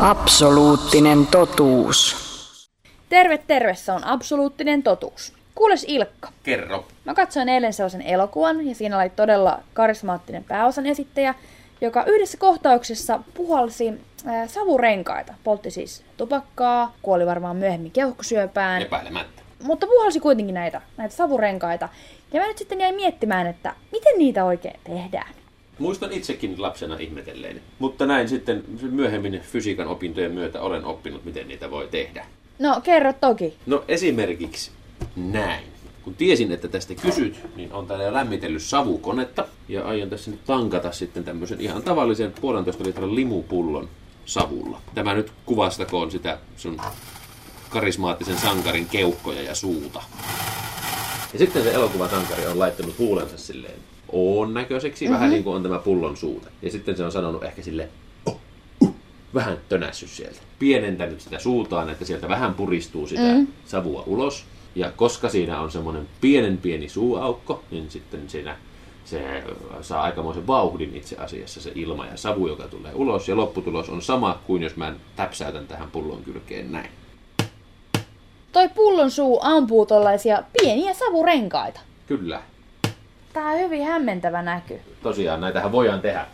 Absoluuttinen totuus. Terve, terve, se on absoluuttinen totuus. Kuules Ilkka, Kerro. mä katsoin eilen sellaisen elokuvan ja siinä oli todella karismaattinen pääosan esittäjä, joka yhdessä kohtauksessa puhalsi äh, savurenkaita. Poltti siis tupakkaa, kuoli varmaan myöhemmin keuhkosyöpään, Epäilemättä. mutta puhalsi kuitenkin näitä, näitä savurenkaita. Ja mä nyt sitten jäin miettimään, että miten niitä oikein tehdään. Muistan itsekin lapsena ihmetelleeni. Mutta näin sitten myöhemmin fysiikan opintojen myötä olen oppinut, miten niitä voi tehdä. No kerro toki. No esimerkiksi näin. Kun tiesin, että tästä kysyt, niin on täällä lämmitellyt savukonetta. Ja aion tässä nyt tankata sitten tämmöisen ihan tavallisen puolentoista litran limupullon savulla. Tämä nyt kuvastakoon sitä sun karismaattisen sankarin keuhkoja ja suuta. Ja sitten se elokuvatankari on laittanut huulensa silleen oon näköiseksi, mm-hmm. vähän niin kuin on tämä pullon suute. Ja sitten se on sanonut ehkä sille oh, uh, vähän tönässyt sieltä. Pienentänyt sitä suutaan, että sieltä vähän puristuu sitä mm. savua ulos. Ja koska siinä on semmoinen pienen pieni suuaukko, niin sitten siinä se saa aikamoisen vauhdin itse asiassa se ilma ja savu, joka tulee ulos. Ja lopputulos on sama kuin jos mä täpsäytän tähän pullon kylkeen näin. Toi pullon suu ampuu tollaisia pieniä savurenkaita. Kyllä. Tää on hyvin hämmentävä näky. Tosiaan näitähän voidaan tehdä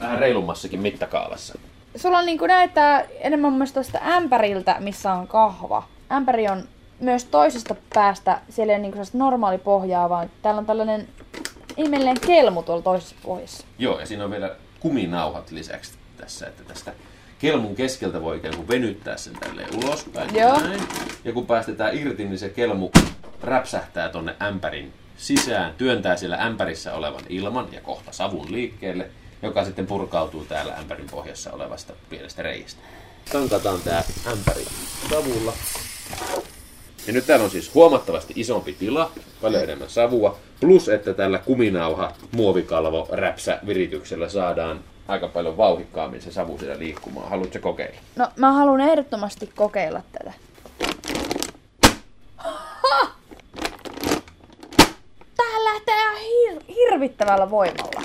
vähän reilummassakin mittakaavassa. Sulla on niinku näyttää enemmän mielestä tosta ämpäriltä, missä on kahva. Ämpäri on myös toisesta päästä, siellä ei ole niinku normaali pohjaa, vaan täällä on tällainen ihmeellinen kelmu tuolla toisessa pohjassa. Joo, ja siinä on vielä kuminauhat lisäksi tässä, että tästä kelmun keskeltä voi ikään kuin venyttää sen tälleen ulospäin. Joo. Näin. Ja kun päästetään irti, niin se kelmu räpsähtää tonne ämpärin sisään, työntää siellä ämpärissä olevan ilman ja kohta savun liikkeelle, joka sitten purkautuu täällä ämpärin pohjassa olevasta pienestä reiästä. Tankataan tää ämpäri savulla. Ja nyt täällä on siis huomattavasti isompi tila, paljon enemmän savua, plus että tällä kuminauha muovikalvo räpsä virityksellä saadaan aika paljon vauhikkaammin se savu siellä liikkumaan. Haluatko kokeilla? No, mä haluan ehdottomasti kokeilla tätä. Ha! Tää lähtee ihan hir- hirvittävällä voimalla.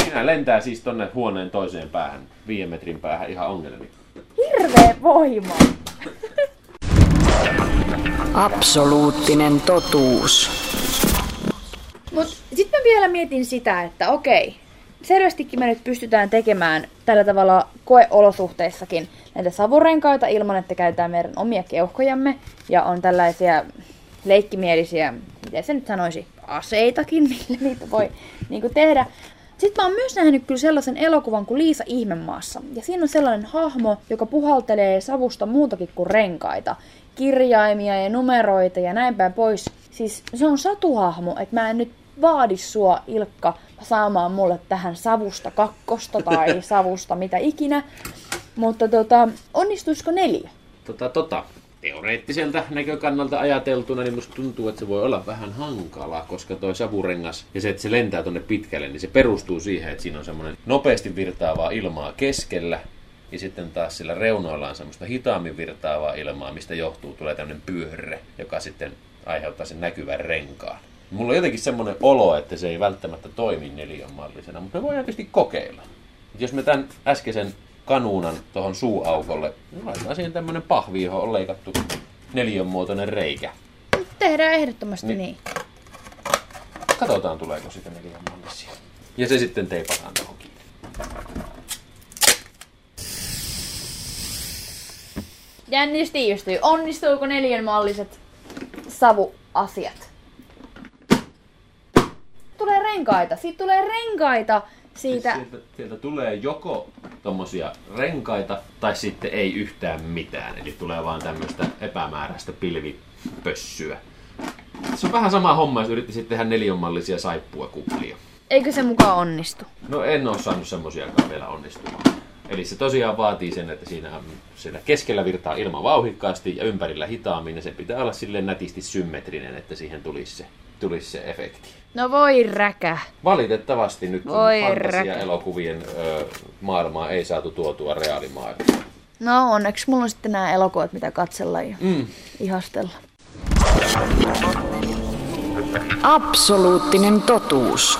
Siinä lentää siis tonne huoneen toiseen päähän, viiden metrin päähän ihan ongelmitta. Hirveä voima. Absoluuttinen totuus. Mut sit mä vielä mietin sitä, että okei, selvästikin me nyt pystytään tekemään tällä tavalla koeolosuhteissakin näitä savurenkaita ilman, että käytetään meidän omia keuhkojamme ja on tällaisia leikkimielisiä, miten se nyt sanoisi, aseitakin, millä niitä voi niin tehdä. Sitten mä oon myös nähnyt kyllä sellaisen elokuvan kuin Liisa Ihmemaassa. Ja siinä on sellainen hahmo, joka puhaltelee savusta muutakin kuin renkaita. Kirjaimia ja numeroita ja näin päin pois. Siis se on satuhahmo, että mä en nyt vaadi sua, Ilkka, saamaan mulle tähän savusta kakkosta tai savusta mitä ikinä. Mutta tota, onnistuisiko neljä? Tota, tota, teoreettiselta näkökannalta ajateltuna, niin musta tuntuu, että se voi olla vähän hankalaa, koska toi savurengas ja se, että se lentää tonne pitkälle, niin se perustuu siihen, että siinä on semmoinen nopeasti virtaavaa ilmaa keskellä, ja sitten taas sillä reunoilla on semmoista hitaammin virtaavaa ilmaa, mistä johtuu, tulee tämmöinen pyörre, joka sitten aiheuttaa sen näkyvän renkaan. Mulla on jotenkin semmoinen olo, että se ei välttämättä toimi neliönmallisena, mutta me voidaan tietysti kokeilla. Jos me tämän äskeisen kanuunan tuohon suuaukolle, niin laitetaan siihen tämmöinen pahvi, johon on leikattu neliönmuotoinen reikä. Tehdään ehdottomasti Niin. niin. Katsotaan, tuleeko siitä neliönmallisia. Ja se sitten teipataan tuohon kiinni. Jännitys tiivistyy. Onnistuuko neljänmalliset savuasiat? Tulee renkaita. Siitä tulee renkaita siitä. Sieltä, sieltä tulee joko tommosia renkaita, tai sitten ei yhtään mitään. Eli tulee vaan tämmöistä epämääräistä pilvipössyä. Se on vähän sama homma, jos yrittäisit tehdä neliönmallisia saippuakuplia. Eikö se mukaan onnistu? No en ole saanut semmosiakaan vielä onnistumaan. Eli se tosiaan vaatii sen, että siinä, siinä keskellä virtaa ilma vauhikkaasti ja ympärillä hitaammin. Ja se pitää olla silleen nätisti symmetrinen, että siihen tulisi se, tulisi se efekti. No voi räkä. Valitettavasti nyt Voi fantasia-elokuvien ö, maailmaa ei saatu tuotua reaalimaailmaan. No onneksi mulla on sitten nämä elokuvat, mitä katsella ja Mm. ihastella. Absoluuttinen totuus.